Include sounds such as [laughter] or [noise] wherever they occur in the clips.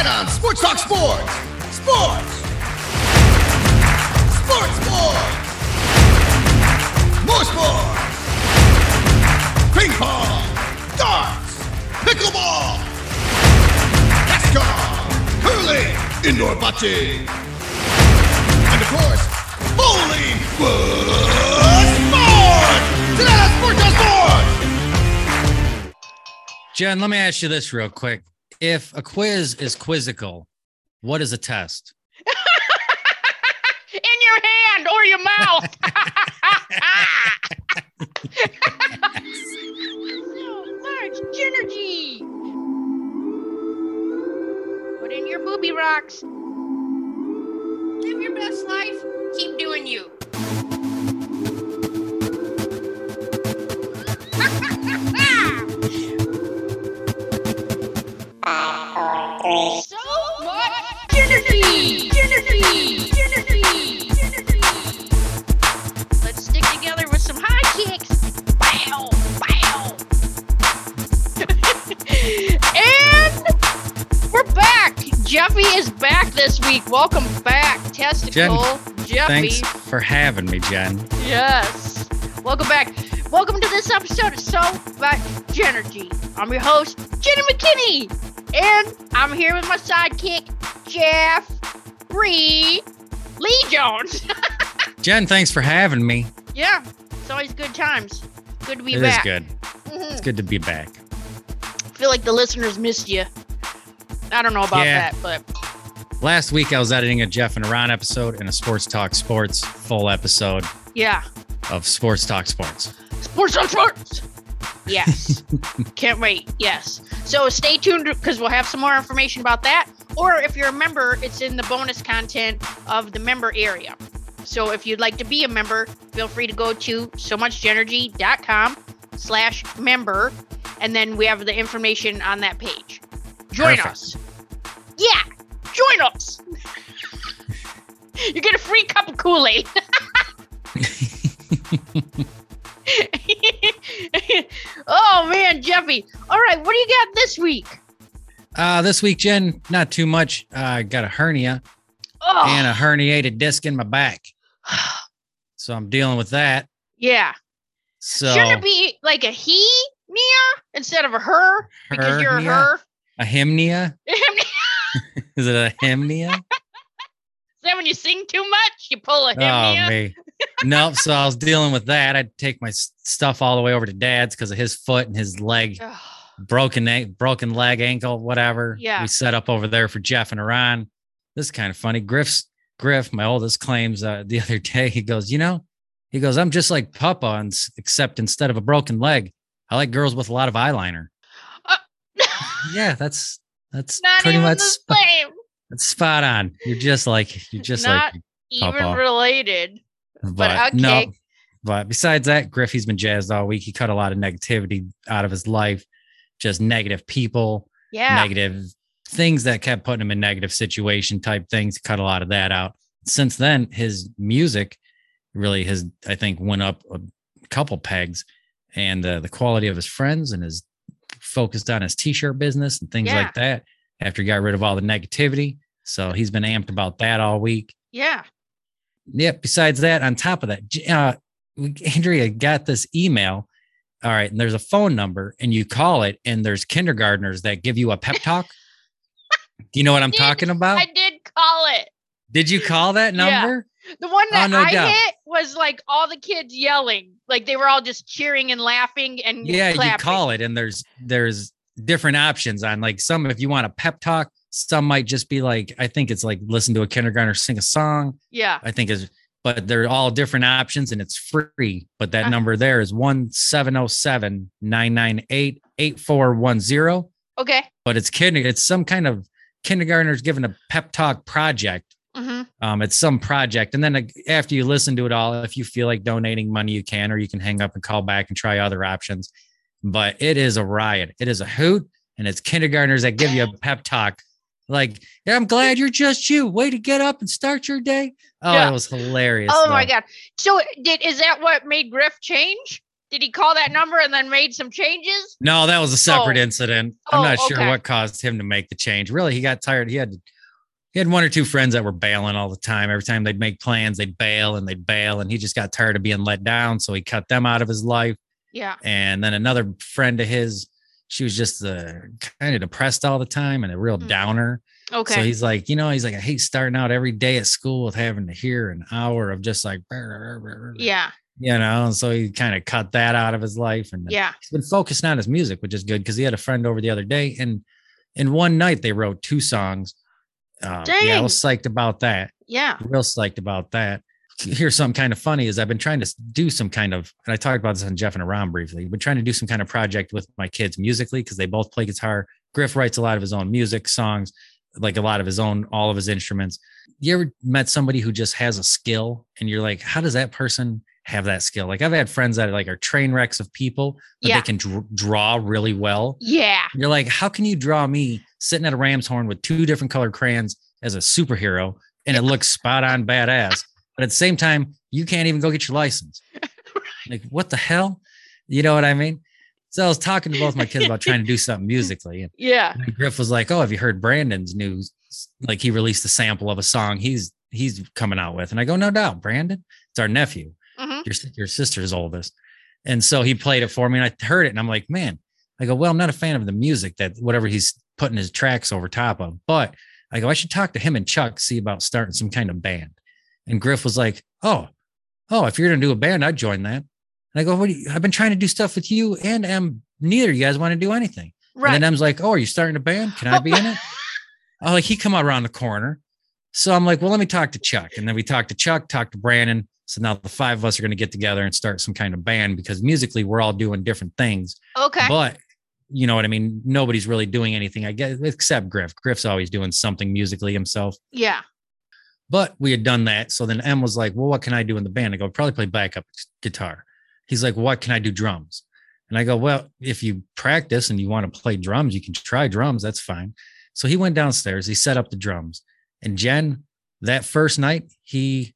Tonight on Sports Talk Sports. Sports. Sports, sports. More sports. Ping pong. Darts. Pickleball. NASCAR. Curling. Indoor bocce. And of course, bowling. Sports. Tonight on Sports Talk Sports. Jen, let me ask you this real quick. If a quiz is quizzical, what is a test? [laughs] in your hand or your mouth. [laughs] [laughs] Oh, so large Genergy. Put in your booby rocks. Live your best life. Keep doing you. So much energy! Energy! Energy! Energy! Let's stick together with some high kicks. Bow! Bow! [laughs] and we're back. Jeffy is back this week. Welcome back, Testicle. Jeffy. Thanks for having me, Jen. Yes. Welcome back. Welcome to this episode of So Much Energy. I'm your host, Jenny McKinney. And I'm here with my sidekick, Jeff Bree Lee Jones. [laughs] Jen, thanks for having me. yeah, it's always good times. Good to be It is back. good. Mhm. It's good to be back. I feel like the listeners missed you. I don't know about Yeah. that, but Last week, I was editing a Jeff and Ron episode and a Sports Talk Sports full episode yeah. of Sports Talk Sports. Sports Talk sports. Yes. [laughs] Can't wait. Yes. So stay tuned because we'll have some more information about that. Or if you're a member, it's in the bonus content of the member area. So if you'd like to be a member, feel free to go to so muchenergy.com slash member. And then we have the information on that page. Join Perfect. us. Yeah. Join us. [laughs] you get a free cup of Kool-Aid. [laughs] [laughs] oh man, Jeffy. All right, what do you got this week? Uh, this week, Jen, not too much. Uh, I got a hernia Oh, and a herniated disc in my back. [sighs] So I'm dealing with that. yeah. So Shouldn't it be like a he Nia instead of a her? Because you're a her. A hymnia? [laughs] Is [laughs] Is it a hymnia? that when you sing too much, you pull a Oh me. Nope. So I was dealing with that. I'd take my stuff all the way over to dad's because of his foot and his leg, broken a- broken leg, ankle, whatever. Yeah. We set up over there for Jeff and Ron. This is kind of funny. Griff's Griff, my oldest, claims uh, the [laughs] other day. He goes, you know, he goes, I'm just like Papa, and except instead of a broken leg, I like girls with a lot of eyeliner. Uh, [laughs] Yeah, that's that's [laughs] Not pretty even much the same. that's spot on. You're just like you're just Not like Even Papa. related. But, okay. no. But besides that, Griffey's been jazzed all week. He cut a lot of negativity out of his life, just negative people, Yeah. negative things that kept putting him in negative situation type things. He cut a lot of that out. Since then, his music really has, I think, went up a couple pegs, and uh, the quality of his friends and his focused on his t-shirt business and things Yeah. like that. After he got rid of all the negativity, so he's been amped about that all week. yeah. Yep. Besides that, on top of that, uh, Andrea got this email. All right, and there's a phone number, and you call it, and there's kindergartners that give you a pep talk. Do you know what I'm [laughs] Did- talking about? I did call it. Did you call that number? Yeah. The one that no I doubt. hit was like all the kids yelling. Like they were all just cheering and laughing and Yeah, clapping. you call it, and there's there's different options on like some if you want a pep talk. Some might just be like I think it's like listen to a kindergartner sing a song. Yeah. I think is, but they're all different options and it's free. But that Uh. number there is 1707 998 8410. Okay. But it's kid, it's some kind of kindergartners given a pep talk project. hmm Um, it's some project, and then after you listen to it all, if you feel like donating money, you can, or you can hang up and call back and try other options. But it is a riot. It is a hoot, and it's kindergartners that give you a pep talk. Like, yeah, I'm glad you're just you. Way to get up and start your day. Oh, Yeah. it was hilarious. Oh my god. So did is that what made Griff change? Did he call that number and then made some changes? No, that was a separate Oh. incident. I'm Oh, not sure okay. what caused him to make the change. Really, he got tired. He had he had one or two friends that were bailing all the time. Every time they'd make plans, they'd bail and they'd bail, and he just got tired of being let down. So he cut them out of his life. Yeah. And then another friend of his, she was just uh, kind of depressed all the time and a real Mm. downer. Okay. So he's like, you know, he's like, I hate starting out every day at school with having to hear an hour of just like, yeah. you know. And so he kind of cut that out of his life, and Yeah. he's been focused on his music, which is good because he had a friend over the other day, and in one night they wrote two songs. Um, yeah, I Dang. was psyched about that. Yeah. Real psyched about that. Here's something kind of funny is I've been trying to do some kind of, and I talked about this on Jeff and Ron briefly, but trying to do some kind of project with my kids musically because they both play guitar. Griff writes a lot of his own music, songs, like a lot of his own, all of his instruments. You ever met somebody who just has a skill and you're like, how does that person have that skill? Like I've had friends that are like are train wrecks of people, but Yeah. they can dr- draw really well. Yeah. You're like, how can you draw me sitting at a ram's horn with two different colored crayons as a superhero and it looks spot on badass? But at the same time, you can't even go get your license. [laughs] Like, what the hell? You know what I mean? So I was talking to both my kids about trying to do [laughs] something musically. And Yeah. Griff was like, Oh, have you heard Brandon's news? Like he released a sample of a song he's he's coming out with. And I go, No doubt, Brandon. It's our nephew hmm your, your sister's oldest. And so he played it for me and I heard it and I'm like, man, I go, well, I'm not a fan of the music that whatever he's putting his tracks over top of, but I go, I should talk to him and Chuck, see about starting some kind of band. And Griff was like, oh, oh, if you're going to do a band, I'd join that. And I go, what do you, I've been trying to do stuff with you and Em. Neither of you guys want to do anything. Right. And then Em's like, oh, are you starting a band? Can I be in it? [laughs] Oh, like he come around the corner. So I'm like, well, let me talk to Chuck. And then we talked to Chuck, talked to Brandon. So now the five of us are going to get together and start some kind of band because musically we're all doing different things. okay. But you know what I mean? Nobody's really doing anything, I guess, except Griff. Griff's always doing something musically himself. yeah. But we had done that. So then Em was like, Well, what can I do in the band? I go, probably play backup guitar. He's like, What can I do drums? And I go, Well, if you practice and you want to play drums, you can try drums. That's fine. So he went downstairs, he set up the drums. And Jen, that first night, he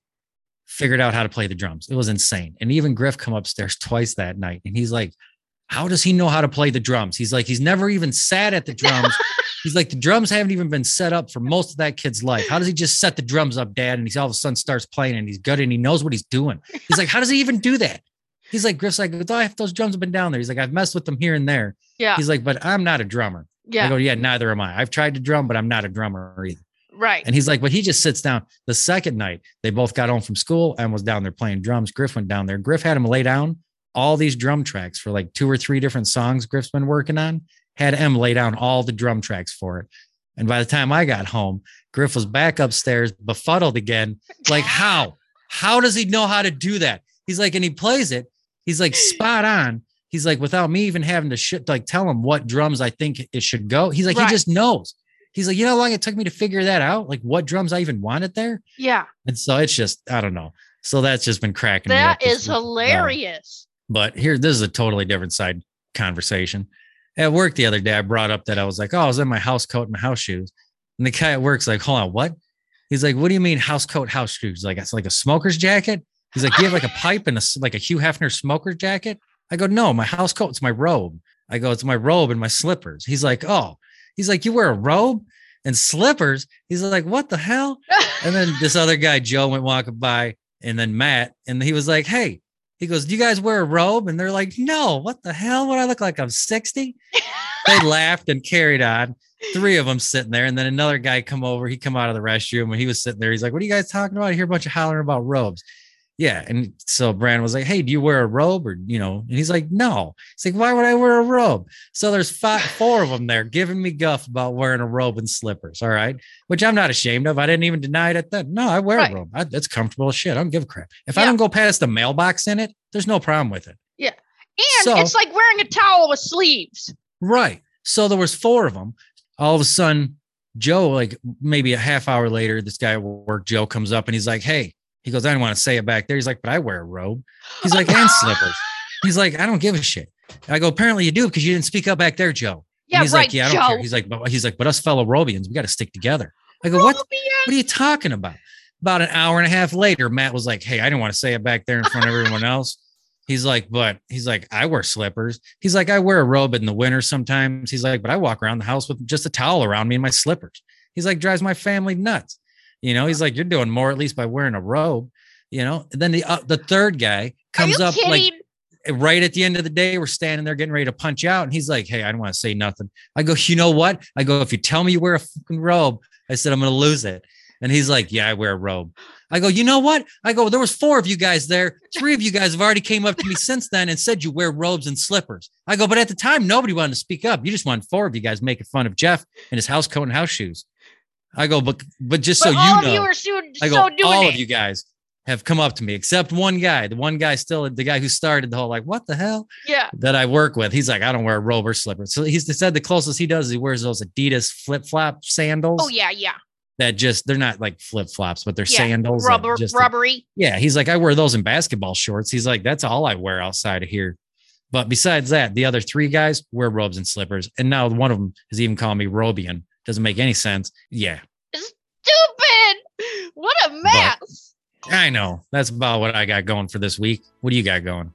figured out how to play the drums. It was insane. And even Griff come upstairs [laughs] twice that night. And he's like, How does he know how to play the drums? He's like, he's never even sat at the [laughs] drums. He's like, the drums haven't even been set up for most of that kid's life. How does he just set the drums up, dad? And he's all of a sudden starts playing and he's good and he knows what he's doing. He's like, how does he even do that? He's like, Griff's like, "Oh, those drums have been down there. He's like, I've messed with them here and there. Yeah. He's like, but I'm not a drummer. Yeah. I go, yeah, neither am I. I've tried to drum, but I'm not a drummer either. Right. And he's like, but he just sits down. The second night, they both got home from school and was down there playing drums. Griff went down there. Griff had him lay down all these drum tracks for like two or three different songs Griff's been working on. Had him lay down all the drum tracks for it. And by the time I got home, Griff was back upstairs, befuddled again. Like, how? How does he know how to do that? He's like, and he plays it. He's like spot on. He's like, without me even having to shit, like tell him what drums I think it should go. He's like, Right. he just knows. He's like, you know how long it took me to figure that out? Like what drums I even wanted there? Yeah. And so it's just, I don't know. So that's just been cracking me That is hilarious. But here, this is a totally different side conversation. At work the other day, I brought up that I was like, oh, I was in my house coat and my house shoes. And the guy at work's like, hold on, what? He's like, what do you mean house coat, house shoes? Like, it's like a smoker's jacket? He's like, you have like a pipe and a, like a Hugh Hefner smoker's jacket? I go, no, my house coat, it's my robe. I go, it's my robe and my slippers. He's like, oh, he's like, you wear a robe and slippers? He's like, what the hell? [laughs] And then this other guy, Joe, went walking by, and then Matt, and he was like, Hey, he goes, Do you guys wear a robe? And they're like, No, what the hell? would I look like? I'm 60. [laughs] they laughed and carried on. Three of them sitting there, and then another guy come over. He come out of the restroom and he was sitting there. He's like, What are you guys talking about? I hear a bunch of hollering about robes. Yeah. And so Brandon was like, Hey, do you wear a robe? Or, you know, and he's like, No. He's like, Why would I wear a robe? So there's five, four of them there giving me guff about wearing a robe and slippers. All right. Which I'm not ashamed of. I didn't even deny it at that. No, I wear Right. a robe. I, that's comfortable as shit. I don't give a crap. If I don't go past the mailbox in it, there's no problem with it. Yeah. And So- it's like wearing a towel with sleeves. Right. So there was four of them. All of a sudden, Joe, like maybe a half hour later, this guy at work, Joe, comes up and he's like, Hey, he goes, I didn't want to say it back there. He's like, but I wear a robe. He's like, and [laughs] slippers. He's like, I don't give a shit. I go, apparently you do because you didn't speak up back there, Joe. Yeah, and he's right, like, Yeah, I don't Joe. care. He's like, but he's like, but us fellow Robians, we got to stick together. I go, what? What are you talking about? About an hour and a half later, Matt was like, Hey, I didn't want to say it back there in front of everyone else. He's like, but he's like, I wear slippers. He's like, I wear a robe in the winter sometimes. He's like, but I walk around the house with just a towel around me and my slippers. He's like, drives my family nuts. You know, he's like, you're doing more at least by wearing a robe. You know, and then the uh, the third guy comes up kidding? like right at the end of the day, we're standing there getting ready to punch out. And he's like, Hey, I don't want to say nothing. I go, You know what? I go, If you tell me you wear a fucking robe, I said, I'm going to lose it. And he's like, Yeah, I wear a robe. I go, You know what? I go, There was four of you guys there. Three of you guys have already came up to me since then and said you wear robes and slippers. I go, But at the time, nobody wanted to speak up. You just wanted four of you guys making fun of Jeff and his house coat and house shoes. I go, But, but just but so all you of know. you are so, I go, so all it. of you guys have come up to me, except one guy. The one guy still, the guy who started the whole like, what the hell Yeah. that I work with. He's like, I don't wear a robe or slippers. So he's said the closest he does is he wears those Adidas flip flop sandals Oh yeah, yeah. that just they're not like flip flops, but they're Yeah, sandals. Rubber, just, rubbery. yeah, he's like, I wear those in basketball shorts. He's like, that's all I wear outside of here. But besides that, the other three guys wear robes and slippers. And now one of them is even calling me Robian. Doesn't make any sense. Yeah, Stupid. What a mess. I know. That's about what I got going for this week. What do you got going?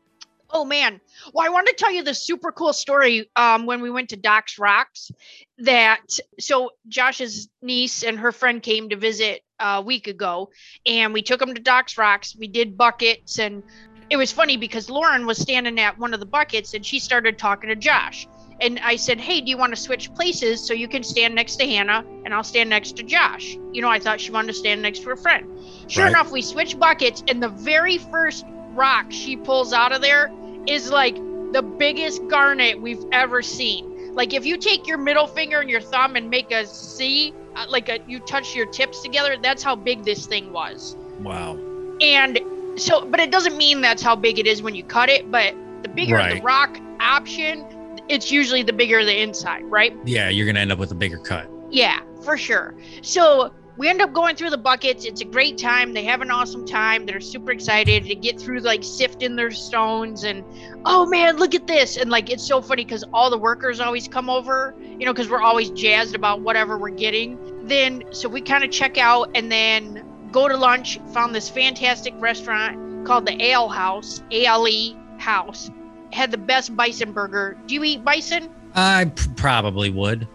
Oh man. Well, I wanted to tell you this super cool story um, when we went to Doc's Rocks. That so Josh's niece and her friend came to visit a week ago, and we took them to Doc's Rocks. We did buckets, and it was funny because Lauren was standing at one of the buckets, and she started talking to Josh. And I said, "Hey, do you want to switch places so you can stand next to Hannah and I'll stand next to Josh?" You know, I thought she wanted to stand next to her friend. Sure Right. enough, we switch buckets, and the very first rock she pulls out of there is like the biggest garnet we've ever seen. Like if you take your middle finger and your thumb and make a C, uh, like a you touch your tips together, that's how big this thing was. Wow. And so, but it doesn't mean that's how big it is when you cut it. But the bigger the rock option, it's usually the bigger the inside, right? Yeah, you're gonna end up with a bigger cut. Yeah, for sure. So we end up going through the buckets. It's a great time. They have an awesome time. They're super excited to get through like sifting their stones and oh man, look at this. And like it's so funny because all the workers always come over, you know, because we're always jazzed about whatever we're getting. Then so we kind of check out and then go to lunch. Found this fantastic restaurant called the Ale House, A L E House. Had the best bison burger. Do you eat bison? I p- probably would.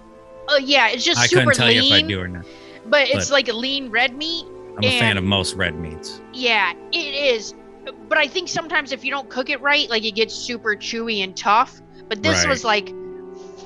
Oh yeah, it's just I super couldn't tell lean. you if I do or not. but it's but- like a lean red meat. I'm a fan of most red meats. Yeah, it is. But I think sometimes if you don't cook it right, like it gets super chewy and tough. But this Right. was like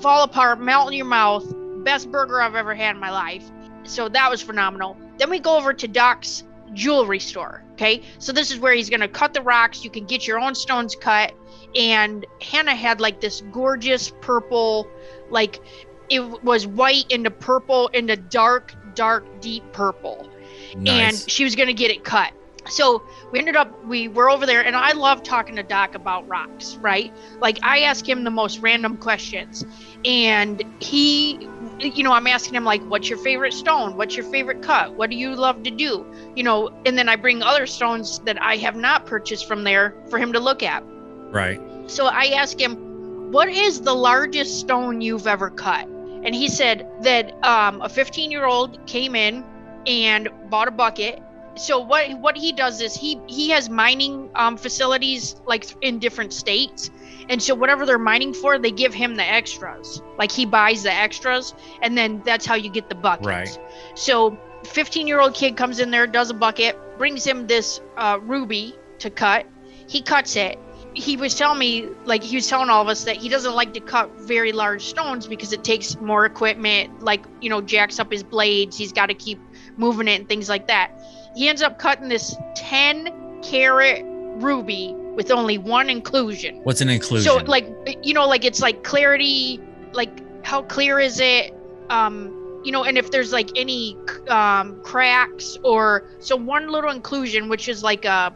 fall apart, melt in your mouth. Best burger I've ever had in my life. So that was phenomenal. Then we go over to Doc's jewelry store. Okay. So this is where he's going to cut the rocks. You can get your own stones cut. And Hannah had like this gorgeous purple, like it was white into purple into dark, dark, deep purple Nice. and she was going to get it cut. So we ended up, we were over there, and I love talking to Doc about rocks, right? Like, I ask him the most random questions, and he, you know, I'm asking him, like, what's your favorite stone? What's your favorite cut? What do you love to do? You know, and then I bring other stones that I have not purchased from there for him to look at. Right. So I asked him, "What is the largest stone you've ever cut?" And he said that um, a 15-year-old came in and bought a bucket. So what what he does is he he has mining um, facilities like in different states, and so whatever they're mining for, they give him the extras. Like he buys the extras, and then that's how you get the buckets. Right. So 15-year-old kid comes in there, does a bucket, brings him this uh, ruby to cut. He cuts it he was telling me like he was telling all of us that he doesn't like to cut very large stones because it takes more equipment like you know jacks up his blades. He's got to keep moving it and things like that. He ends up cutting this 10 carat ruby with only one inclusion. What's an inclusion? so like you know like it's like clarity like how clear is it? Um you know and if there's like any um cracks or so one little inclusion which is like a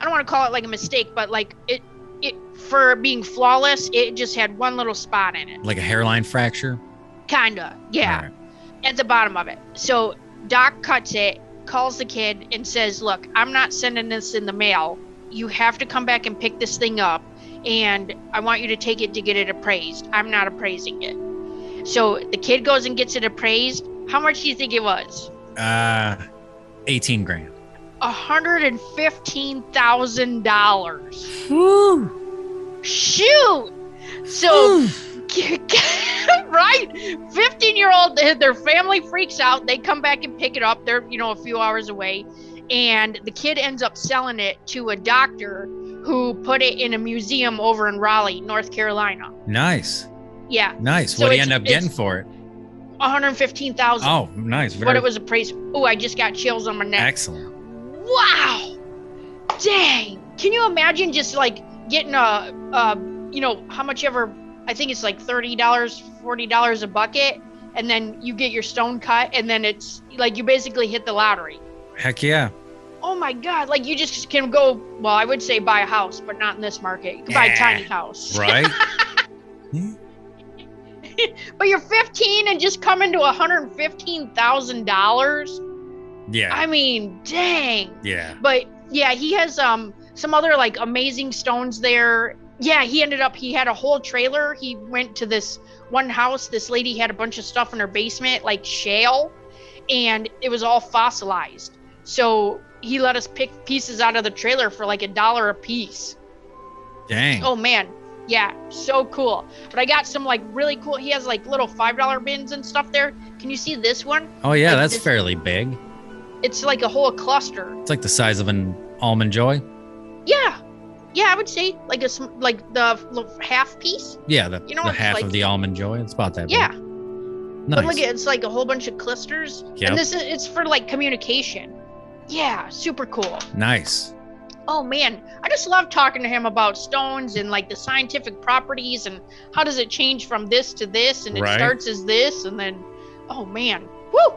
i don't want to call it like a mistake but like it it for being flawless it just had one little spot in it like a hairline fracture. kinda yeah Right. at the bottom of it. So Doc cuts it, calls the kid, and says, Look, I'm not sending this in the mail. You have to come back and pick this thing up, and I want you to take it to get it appraised. I'm not appraising it. So the kid goes and gets it appraised. How much do you think it was? Uh, 18 grand. Hundred and fifteen thousand dollars. Woo. Shoot! So, mm. [laughs] right? 15 year old, their family freaks out. They come back and pick it up. They're, you know, a few hours away. And the kid ends up selling it to a doctor who put it in a museum over in Raleigh, North Carolina. Nice. Yeah. Nice. So what do you end up getting for it? 115,000. Oh, nice. Very what it was appraised. Oh, I just got chills on my neck. excellent. Wow. Dang. Can you imagine just like getting a, a you know, how much ever, I think it's like $30, $40 a bucket, and then you get your stone cut, and then it's like you basically hit the lottery. Heck yeah. Oh my God. Like you just can go, well, I would say buy a house, but not in this market. You can buy a tiny house. Right? [laughs] Hmm? But you're 15 and just come into $115,000. Yeah. I mean, dang. yeah. but yeah he has um some other like amazing stones there yeah he ended up he had a whole trailer he went to this one house this lady had a bunch of stuff in her basement like shale and it was all fossilized so he let us pick pieces out of the trailer for like a dollar a piece Dang. oh man yeah so cool but i got some like really cool he has like little five dollar bins and stuff there can you see this one Oh, yeah. like That's fairly big. It's like a whole cluster It's like the size of an almond joy. Yeah, yeah, I would say like a sm- like the half piece. Yeah. The, You know, the half like- of the almond joy. It's about that Yeah, big. but look, at it's like a whole bunch of clusters, Yep. and this is it's for like communication. Yeah, super cool. nice. Oh man, I just love talking to him about stones and like the scientific properties and how does it change from this to this, and it Right. starts as this, and then oh man, woo,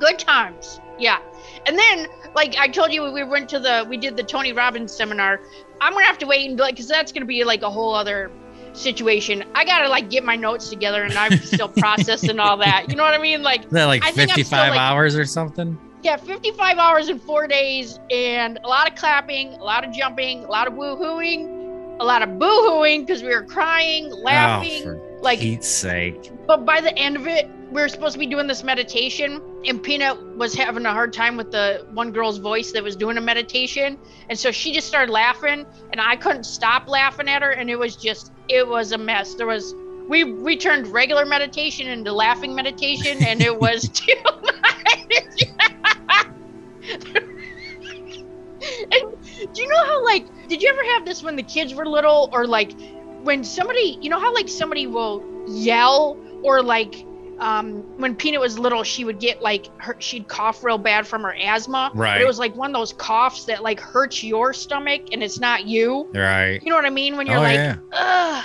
good times. Yeah, and then like I told you, we went to the we did the Tony Robbins seminar. I'm gonna have to wait and be like because that's gonna be like a whole other situation. I gotta like get my notes together, and I'm still [laughs] processing all that. You know what I mean? Like Is that like I think I'm still, 55 like- hours or something? yeah, 55 hours in four days, and a lot of clapping, a lot of jumping, a lot of woohooing, a lot of boohooing because we were crying, oh, laughing. Oh, for like, Pete's sake. but by the end of it, we were supposed to be doing this meditation, and Peanut was having a hard time with the one girl's voice that was doing a meditation, and so she just started laughing, and I couldn't stop laughing at her, and it was just, it was a mess. There was. We, we turned regular meditation into laughing meditation and it [laughs] was too [laughs] much. and [laughs] do you know how like did you ever have this when the kids were little or like when somebody you know how like somebody will yell or like um when peanut was little she would get like her she'd cough real bad from her asthma but Right. it was like one of those coughs that like hurts your stomach and it's not you Right. you know what i mean when you're oh, like yeah. Ugh.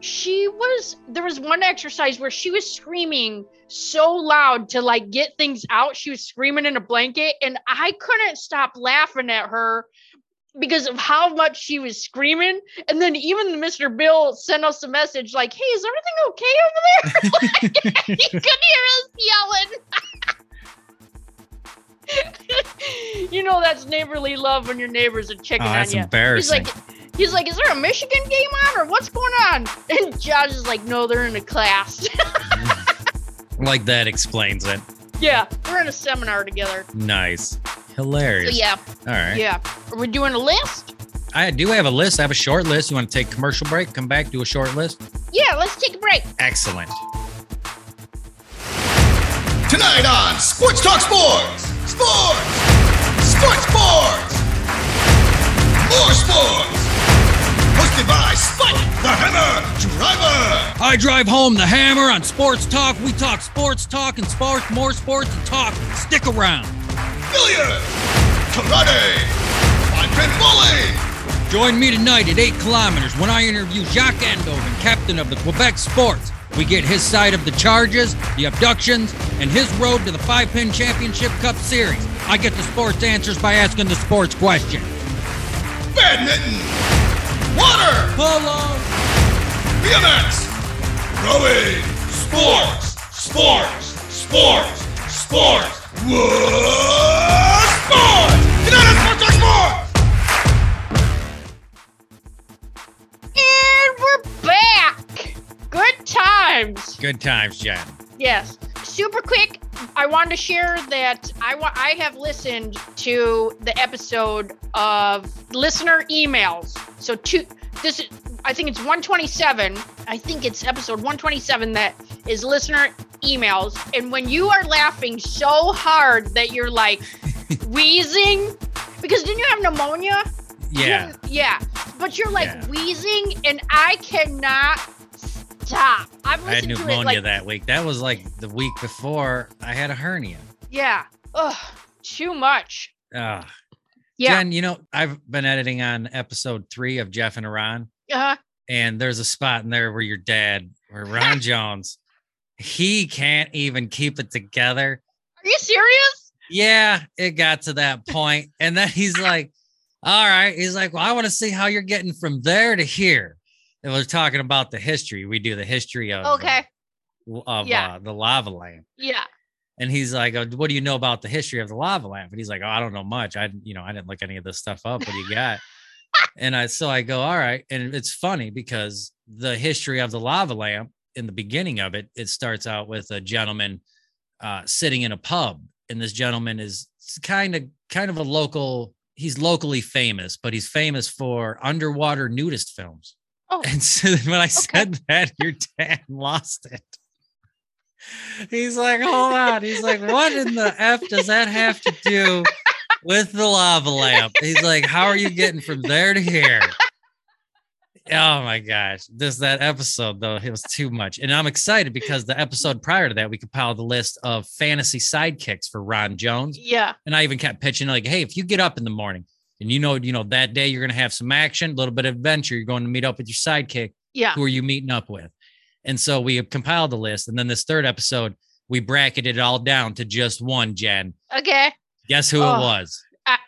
She was there was one exercise where she was screaming so loud to like get things out. She was screaming in a blanket and I couldn't stop laughing at her because of how much she was screaming. And then even Mr. Bill sent us a message like, "Hey, is everything okay over there?" [laughs] like, he [laughs] could hear us yelling. [laughs] you know that's neighborly love when your neighbors are checking Oh, on that's you. He's embarrassing. like, he's like, is there a Michigan game on or what's going on? And Josh is like, no, they're in a class. like that explains it. yeah, we're in a seminar together. Nice. So Hilarious. yeah, All right. yeah. Are we doing a list? I do have a list. I have a short list. You want to take a commercial break? Come back, do a short list? Yeah, let's take a break. Excellent. Tonight on Sports Talk Sports. Sports. Sports Sports. More sports. Hosted by Spike the Hammer Driver. I drive home the hammer on Sports Talk. We talk sports talk and sports, more sports and talk. Stick around. Karate. Five pin bowling. Join me tonight at 8 kilometers when I interview Jacques Andoven, captain of the Quebec Sports. We get his side of the charges, the abductions, and his road to the Five Pin Championship Cup Series. I get the sports answers by asking the sports question. Badminton. Water. Polo! BMX. Rowing. Sports. Sports. Sports. Sports. What? Sports. Tonight on Sports Talk Sports. And we're back. Good times. Good times, Jen. Yes. Super quick. I wanted to share that I wa- I have listened to the episode of listener emails. So two this is I think it's 127. I think it's episode 127 that is listener emails. And when you are laughing so hard that you're like [laughs] wheezing because didn't you have pneumonia? Yeah. Yeah. But you're like Yeah. wheezing and I cannot stop. I've I had pneumonia like that week. That was like the week before I had a hernia. yeah. Ugh, too much. Ah. Yeah. Jen, you know, I've been editing on episode three of Jeff and Ron, Uh, and there's a spot in there where your dad, where Ron [laughs] Jones, he can't even keep it together. are you serious? Yeah, it got to that point. And then he's like, all right. He's like, well, I want to see how you're getting from there to here. And we're talking about the history. We do the history of, uh, Okay. of Yeah. uh, the lava lamp. Yeah. And he's like, oh, what do you know about the history of the lava lamp? And he's like, oh, I don't know much. I, you know, I didn't look any of this stuff up. What do you got? [laughs] and I, so I go, all right. And it's funny because the history of the lava lamp in the beginning of it, it starts out with a gentleman uh, sitting in a pub. And this gentleman is kind of, kind of a local, he's locally famous, but he's famous for underwater nudist films. Oh. And so then [laughs] when I said that, your dad [laughs] lost it. He's like, hold on. He's like, what in the F does that have to do with the lava lamp? He's like, how are you getting from there to here? Oh my gosh. This that episode though, it was too much. And I'm excited because the episode prior to that, we compiled the list of fantasy sidekicks for Ron Jones. Yeah. And I even kept pitching like, hey, if you get up in the morning and you know, you know, that day you're gonna have some action, a little bit of adventure, you're going to meet up with your sidekick. Yeah. Who are you meeting up with? And so we have compiled the list. And then this third episode, we bracketed it all down to just one, Jen. Okay. Guess who Oh. it was? I,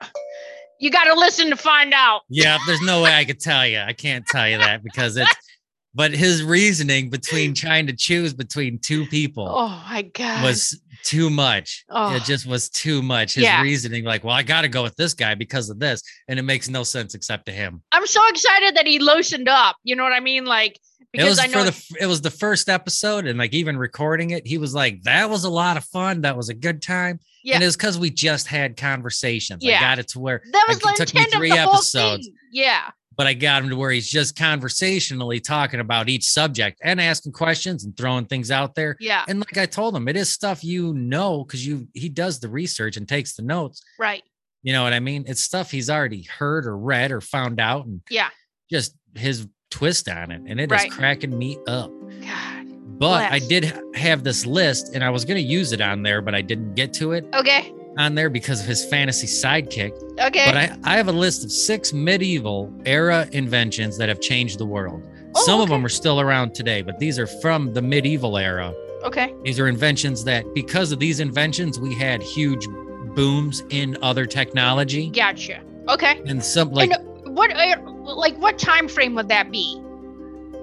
you got to listen to find out. Yeah, there's no way I could tell you. I can't tell you that because it's [laughs] but his reasoning between trying to choose between two people Oh my God. was too much. Oh. It just was too much. His Yeah. reasoning, like, well, I got to go with this guy because of this, and it makes no sense except to him. I'm so excited that he loosened up. You know what I mean? Like, It was because I know. for the it was the first episode, and like even recording it, he was like, "That was a lot of fun. That was a good time." Yeah. And it was because we just had conversations. Yeah. I got it to where that was it took me three episodes. thing. Yeah. but I got him to where he's just conversationally talking about each subject and asking questions and throwing things out there. Yeah. And like I told him, it is stuff you know because you he does the research and takes the notes. Right. You know what I mean? It's stuff he's already heard or read or found out, and Yeah. just his twist on it, and it is Right. cracking me up. God. But I did have this list, and I was gonna use it on there, but I didn't get to it Okay. on there because of his fantasy sidekick. Okay. But I, I have a list of six medieval era inventions that have changed the world. Oh, Some of them are still around today, but these are from the medieval era. okay. These are inventions that, because of these inventions, we had huge booms in other technology. Gotcha. Okay. And some, like, and what, uh, like, what time frame would that be?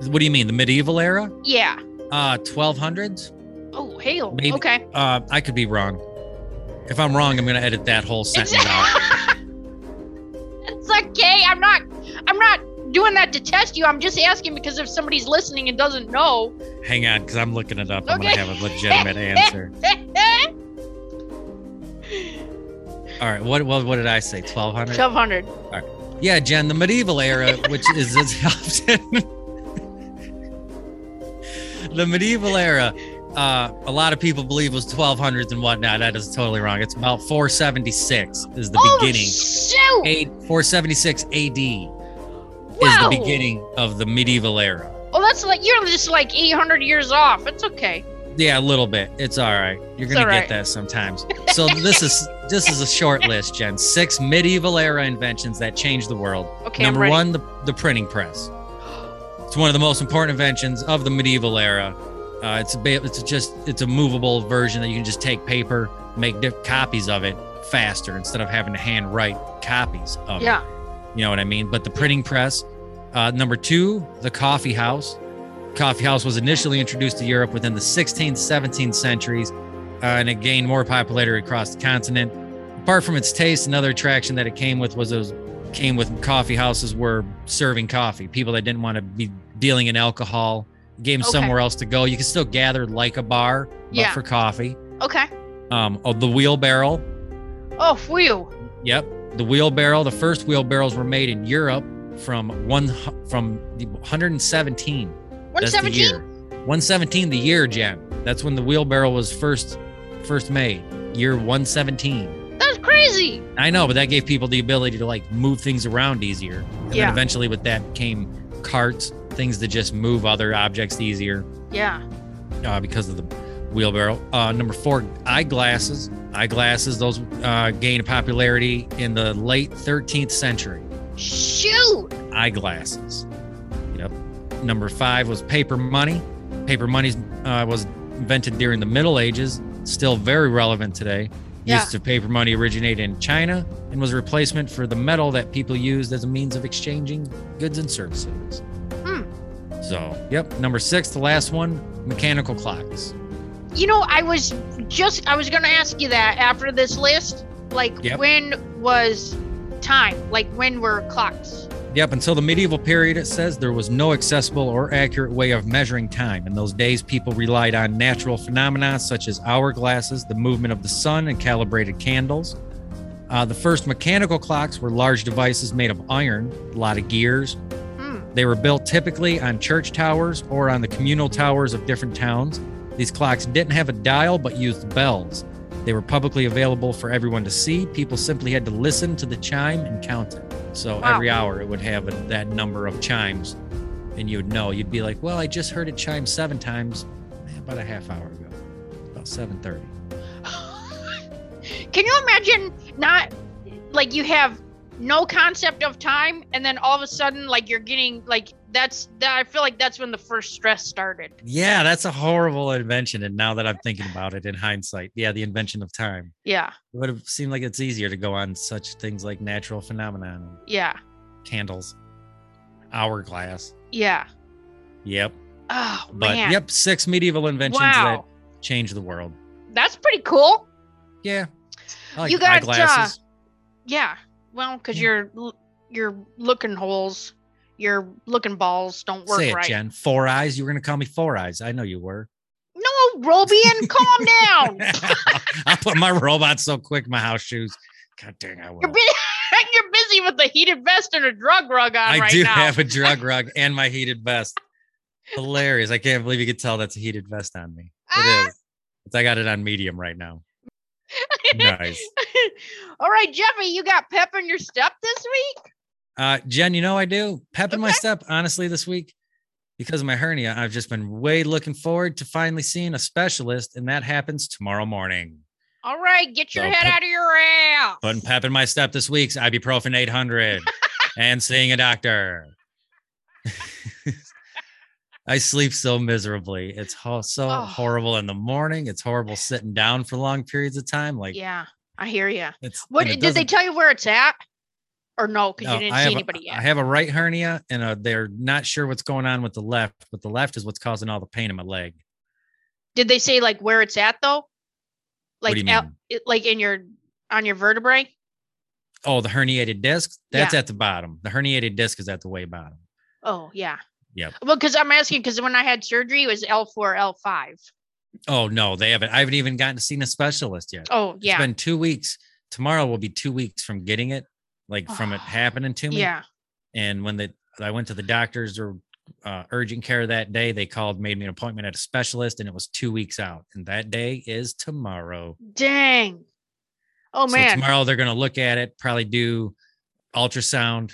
what do you mean, the medieval era? Yeah. Uh, 1200s? Oh, hail. Maybe- Okay. Uh, I could be wrong. If I'm wrong, I'm going to edit that whole [laughs] sentence out. it's okay. I'm not. I'm not doing that to test you. I'm just asking because if somebody's listening and doesn't know. Hang on, because I'm looking it up. I'm Okay. to have a legitimate answer. [laughs] All right. What, what, what did I say? Twelve hundred. Twelve hundred. All right. Yeah, Jen, the medieval era, which is as [laughs] often the medieval era, uh, a lot of people believe was 1200s and whatnot. That is totally wrong. It's about 476 is the oh, beginning. Shoot. Eight, 476 AD is the beginning of the medieval era. Oh, that's like you're just like 800 years off. It's okay. Yeah, a little bit. It's all right. You're gonna all get that sometimes. [laughs] So this is this is a short list, Jen. Six medieval era inventions that changed the world. Okay, Number one, the, the printing press. It's one of the most important inventions of the medieval era. Uh, it's a it's just it's a movable version that you can just take paper, make diff- copies of it faster instead of having to hand write copies of it. Yeah. You know what I mean? But the printing press. Uh, number two, the coffee house. Coffee house was initially introduced to Europe within the 16th, 17th centuries, uh, and it gained more popularity across the continent. Apart from its taste, another attraction that it came with was those came with coffee houses were serving coffee. People that didn't want to be dealing in alcohol Gave 'em Okay. somewhere else to go. You can still gather like a bar, but Yeah. for coffee. Okay. Um, oh, the wheelbarrow. Oh, wheel. Yep, the wheelbarrow. The first wheelbarrows were made in Europe from one from the 117. That's the 117? year. 117, the year, Jen. That's when the wheelbarrow was first first made. Year 117. Crazy. I know, but that gave people the ability to like move things around easier. And Yeah. then eventually with that came carts, things to just move other objects easier Yeah. uh, because of the wheelbarrow. Uh, number four, eyeglasses. Eyeglasses, those uh, gained popularity in the late 13th century. Shoot. Eyeglasses. Yep. Number five was paper money. Paper money uh, was invented during the Middle Ages, still very relevant today. Yeah. Use of paper money originated in China and was a replacement for the metal that people used as a means of exchanging goods and services. Hmm. So, yep. Number six, the last one, mechanical clocks. You know, I was just I was gonna ask you that after this list. Like Yep. when was time? Like when were clocks? Yep, until the medieval period, it says there was no accessible or accurate way of measuring time. In those days, people relied on natural phenomena such as hourglasses, the movement of the sun, and calibrated candles. Uh, the first mechanical clocks were large devices made of iron, a lot of gears. Hmm. They were built typically on church towers or on the communal towers of different towns. These clocks didn't have a dial but used bells. They were publicly available for everyone to see. People simply had to listen to the chime and count it. So Wow. every hour it would have a, that number of chimes, and you'd know. You'd be like, "Well, I just heard it chime seven times about a half hour ago, about seven thirty. [laughs] Can you imagine not like you have no concept of time and then all of a sudden like you're getting like that's that I feel like that's when the first stress started. Yeah, that's a horrible invention. And now that I'm thinking about it in hindsight, yeah, the invention of time. Yeah. It would have seemed like it's easier to go on such things like natural phenomenon, Yeah. candles, hourglass. Yeah. Yep. Oh But man. yep, six medieval inventions Wow. that changed the world. That's pretty cool. Yeah. Like You got, uh. Yeah. Well, because Yeah. your l- your looking holes, your looking balls don't work Say it, right. Jen. Four eyes. You were gonna call me Four Eyes. I know you were. No, Robian, calm down. [laughs] I put my robot so quick, my house shoes. God dang, I will. You're, bu- [laughs] you're busy with the heated vest and a drug rug on I right do now. have a drug rug [laughs] and my heated vest. Hilarious. I can't believe you could tell that's a heated vest on me. Ah! It is. It's- I got it on medium right now. Nice. [laughs] All right, Jeffy, you got pep in your step this week? Uh, Jen, you know I do. Pep in my step, honestly, this week. Because of my hernia, I've just been way looking forward to finally seeing a specialist, and that happens tomorrow morning. All right, get your So head pep- out of your ass. Putting pep in my step this week's ibuprofen 800 [laughs] and seeing a doctor. [laughs] I sleep so miserably. It's ho- so Oh. horrible in the morning. It's horrible sitting down for long periods of time. Like yeah, I hear you. What did they tell you where it's at? Or no, because No, you didn't I see have a- anybody yet. I have a right hernia, and uh they're not sure what's going on with the left, but the left is what's causing all the pain in my leg. Did they say like where it's at though? Like out- like in your on your vertebrae? Oh, the herniated disc? That's Yeah. at the bottom. The herniated disc is at the way bottom. Oh yeah. Yep. Well, because I'm asking because when I had surgery, it was L4, L5. Oh no, they haven't. I haven't even gotten to see a specialist yet. Oh yeah. It's been two weeks. Tomorrow will be two weeks from getting it, like from it [sighs] happening to me. yeah. And when the I went to the doctors or uh, urgent care that day, they called, made me an appointment at a specialist, and it was two weeks out. And that day is tomorrow. Dang. Oh so man. tomorrow they're gonna look at it, probably do ultrasound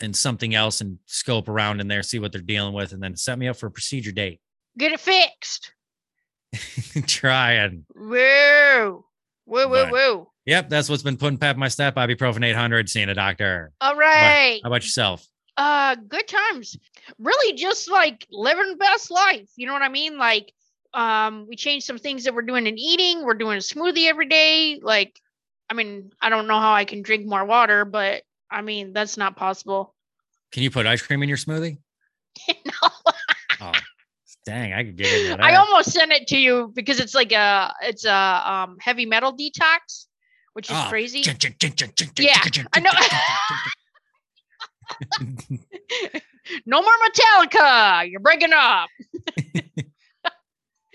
and something else, and scope around in there, see what they're dealing with, and then set me up for a procedure date. Get it fixed. [laughs] Trying. Woo. Woo woo But- woo. Yep, that's what's been putting pep in my step. Ibuprofen 800, seeing a doctor. All right. How about yourself? uh good times really just like living best life you know what i mean like um we changed some things that we're doing in eating we're doing a smoothie every day like i mean i don't know how i can drink more water but i mean that's not possible Can you put ice cream in your smoothie? [laughs] no Oh, dang, I could get that. i almost sent it to you because it's like a it's a um heavy metal detox which is Oh, crazy Yeah, I know. [laughs] no more Metallica. You're breaking up.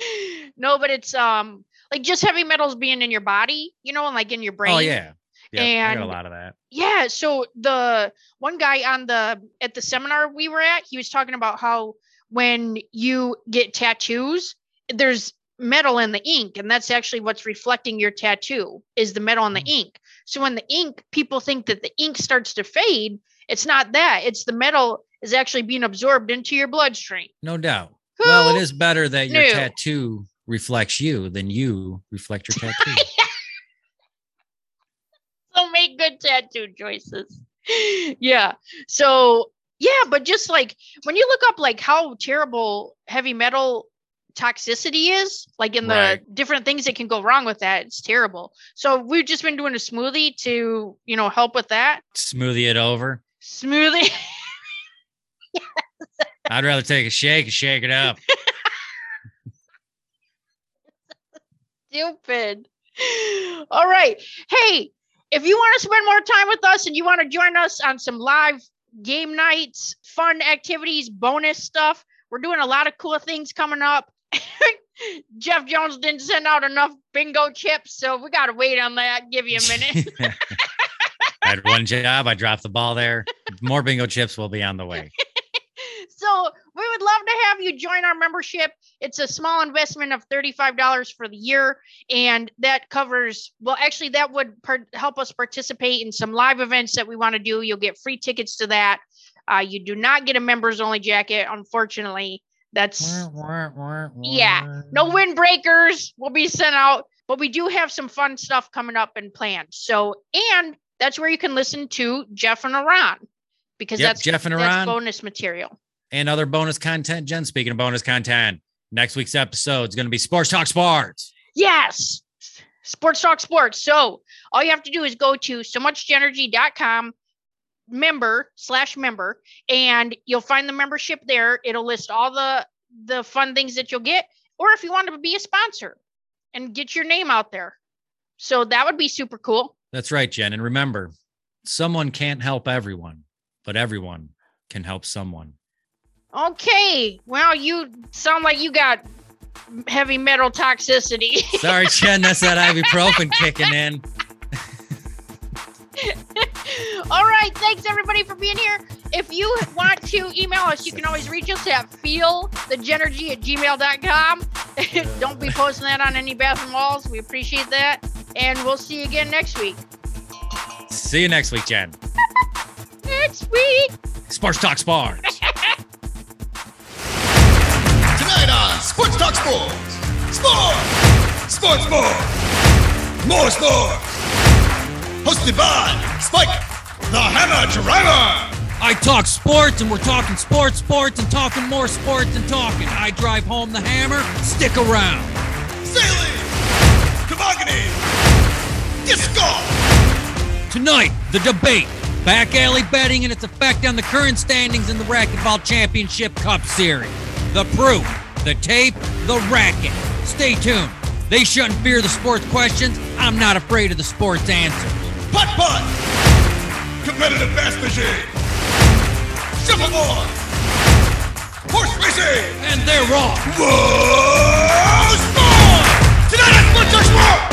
[laughs] no, but it's um like just heavy metals being in your body, you know, and like in your brain. Oh yeah. Yeah, I got a lot of that. Yeah. So the one guy on the at the seminar we were at, he was talking about how when you get tattoos, there's metal in the ink, and that's actually what's reflecting your tattoo is the metal in the mm. ink. So when the ink, people think that the ink starts to fade. It's not that. It's the metal is actually being absorbed into your bloodstream. No doubt. Well, it is better that your tattoo reflects you than you reflect your [laughs] tattoo. So make good tattoo choices. [laughs] yeah. So yeah, but just like when you look up like how terrible heavy metal toxicity is, like in the Right. different things that can go wrong with that, it's terrible. So we've just been doing a smoothie to, you know, help with that. Smoothie it over. Smoothie. [laughs] I'd rather take a shake and shake it up. [laughs] Stupid. All right. Hey, if you want to spend more time with us and you want to join us on some live game nights, fun activities, bonus stuff, we're doing a lot of cool things coming up. [laughs] Jeff Jones didn't send out enough bingo chips, so we got to wait on that. Give you a minute. [laughs] I had one job. I dropped the ball there. More bingo chips will be on the way. [laughs] so we would love to have you join our membership. It's a small investment of $35 for the year. And that covers, well, actually, that would par- help us participate in some live events that we want to do. You'll get free tickets to that. Uh, you do not get a members only jacket, unfortunately. That's Yeah, no windbreakers will be sent out, but we do have some fun stuff coming up and planned. So, and that's where you can listen to Jeff and Ron because Yep, that's Jeff and that's Ron. bonus material. And other bonus content. Jen, speaking of bonus content, next week's episode is going to be Sports Talk Sports. Yes. Sports Talk Sports. So all you have to do is go to so muchenergy.com member slash member and you'll find the membership there. It'll list all the the fun things that you'll get. Or if you want to be a sponsor and get your name out there. So that would be super cool. That's right, Jen. And remember, someone can't help everyone, but everyone can help someone. Okay. Well, you sound like you got heavy metal toxicity. [laughs] Sorry, Jen, that's that ibuprofen kicking in. [laughs] All right. Thanks everybody for being here. If you want to email us, you can always reach us at feelthegenergy at gmail.com. [laughs] Don't be posting that on any bathroom walls. We appreciate that. And we'll see you again next week. See you next week, Jen. Next week. Sports Talk Sports. Sports Talk Sports. Sports! Sports Sports! More sports! Hosted by Spike, the Hammer Driver! I talk sports and we're talking sports, sports, and talking more sports and talking. I drive home the hammer. Stick around. Sailing! Tobogganing! Disco! Tonight, the debate. Back alley betting and its effect on the current standings in the Racquetball Championship Cup Series. The proof, the tape, the racket. Stay tuned. They shouldn't fear the sports questions. I'm not afraid of the sports answers. Putt putt! Competitive fast machine! Shuffleboard! Horse racing! And they're wrong. Whoa! Sport! Tonight I'm Sports Sport!